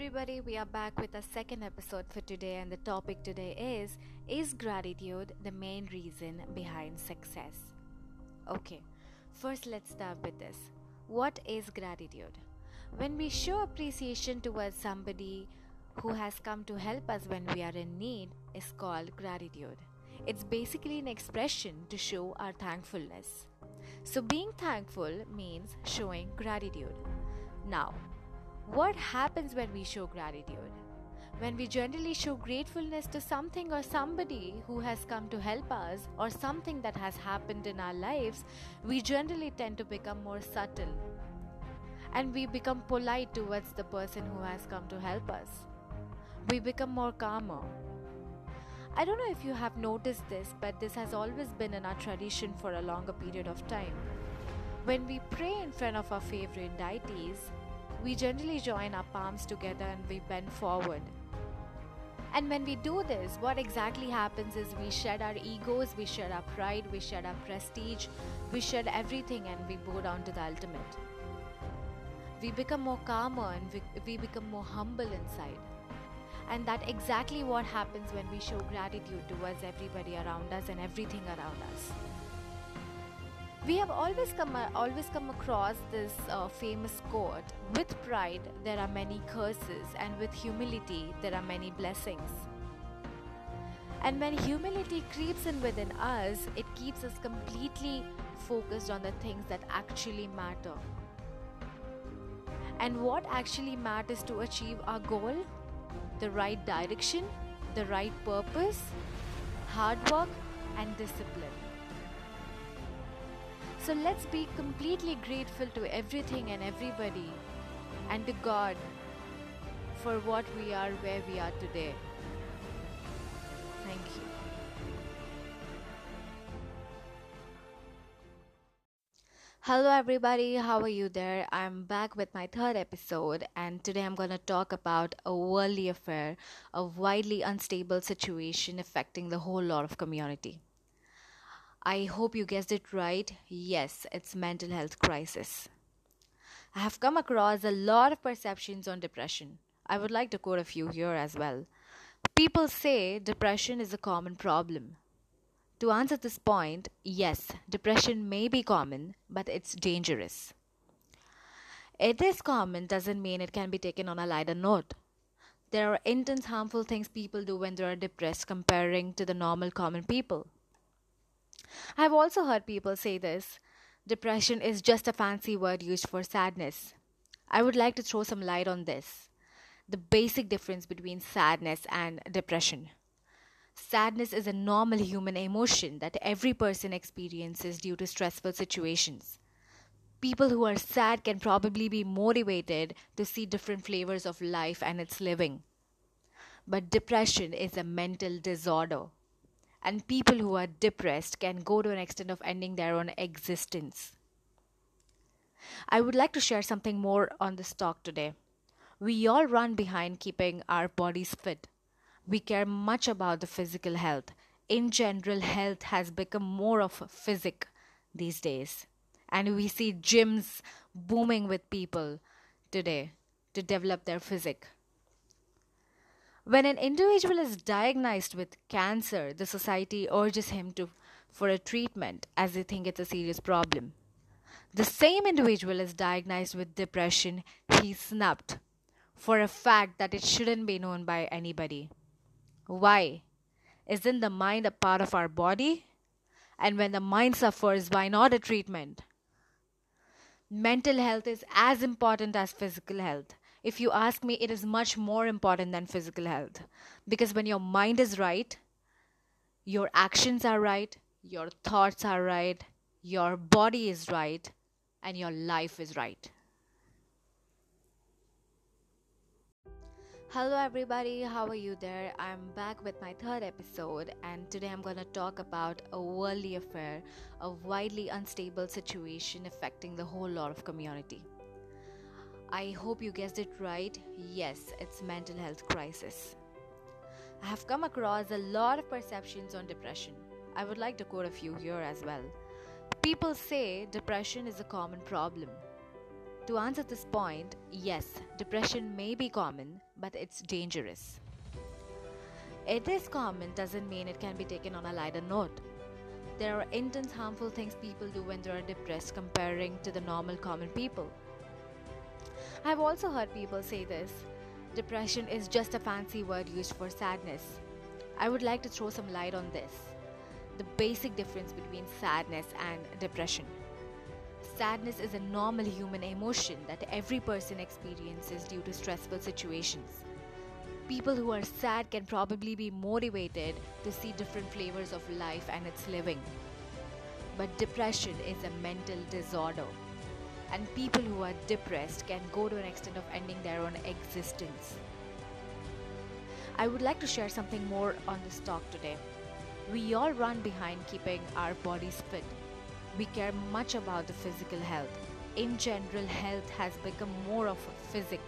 everybody, we are back with a second episode for today, and the topic today is Is gratitude the main reason behind success? Okay, first let's start with this. What is gratitude? When we show appreciation towards somebody who has come to help us when we are in need, is called gratitude. It's basically an expression to show our thankfulness. So, being thankful means showing gratitude. Now, what happens when we show gratitude? When we generally show gratefulness to something or somebody who has come to help us or something that has happened in our lives, we generally tend to become more subtle and we become polite towards the person who has come to help us. We become more calmer. I don't know if you have noticed this, but this has always been in our tradition for a longer period of time. When we pray in front of our favorite deities, we generally join our palms together and we bend forward. And when we do this, what exactly happens is we shed our egos, we shed our pride, we shed our prestige, we shed everything and we bow down to the ultimate. We become more calmer and we, we become more humble inside. And that exactly what happens when we show gratitude towards everybody around us and everything around us we have always come always come across this uh, famous quote with pride there are many curses and with humility there are many blessings. And when humility creeps in within us it keeps us completely focused on the things that actually matter. And what actually matters to achieve our goal? The right direction the right purpose hard work and discipline so let's be completely grateful to everything and everybody and to God for what we are where we are today. Thank you. Hello, everybody. How are you there? I'm back with my third episode, and today I'm going to talk about a worldly affair, a widely unstable situation affecting the whole lot of community. I hope you guessed it right. Yes, it's mental health crisis. I have come across a lot of perceptions on depression. I would like to quote a few here as well. People say depression is a common problem. To answer this point, yes, depression may be common, but it's dangerous. It is common doesn't mean it can be taken on a lighter note. There are intense harmful things people do when they are depressed comparing to the normal common people. I've also heard people say this depression is just a fancy word used for sadness. I would like to throw some light on this the basic difference between sadness and depression. Sadness is a normal human emotion that every person experiences due to stressful situations. People who are sad can probably be motivated to see different flavors of life and its living. But depression is a mental disorder and people who are depressed can go to an extent of ending their own existence. I would like to share something more on this talk today. We all run behind keeping our bodies fit. We care much about the physical health. In general, health has become more of a physic these days. And we see gyms booming with people today to develop their physique. When an individual is diagnosed with cancer, the society urges him to for a treatment as they think it's a serious problem. The same individual is diagnosed with depression, he's snubbed for a fact that it shouldn't be known by anybody. Why? Isn't the mind a part of our body? And when the mind suffers, why not a treatment? Mental health is as important as physical health if you ask me, it is much more important than physical health. Because when your mind is right, your actions are right, your thoughts are right, your body is right, and your life is right. Hello, everybody, how are you there? I'm back with my third episode, and today I'm going to talk about a worldly affair, a widely unstable situation affecting the whole lot of community. I hope you guessed it right. Yes, it's mental health crisis. I have come across a lot of perceptions on depression. I would like to quote a few here as well. People say depression is a common problem. To answer this point, yes, depression may be common, but it's dangerous. It is common doesn't mean it can be taken on a lighter note. There are intense harmful things people do when they are depressed comparing to the normal common people. I've also heard people say this depression is just a fancy word used for sadness. I would like to throw some light on this the basic difference between sadness and depression. Sadness is a normal human emotion that every person experiences due to stressful situations. People who are sad can probably be motivated to see different flavors of life and its living. But depression is a mental disorder, and people who are depressed can go to an extent of ending their own existence. I would like to share something more on this talk today. We all run behind keeping our bodies fit. We care much about the physical health. In general, health has become more of a physic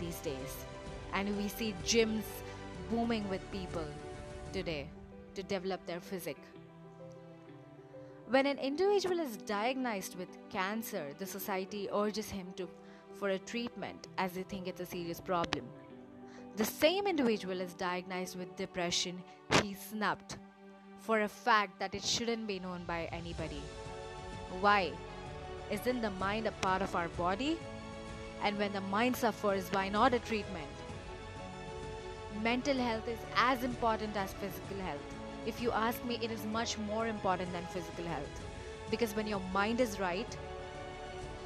these days. And we see gyms booming with people today to develop their physique. When an individual is diagnosed with cancer, the society urges him to for a treatment as they think it's a serious problem. The same individual is diagnosed with depression, he's snubbed for a fact that it shouldn't be known by anybody. Why? Isn't the mind a part of our body? And when the mind suffers, why not a treatment? Mental health is as important as physical health. If you ask me, it is much more important than physical health. Because when your mind is right,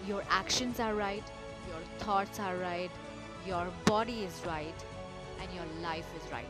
your actions are right, your thoughts are right, your body is right, and your life is right.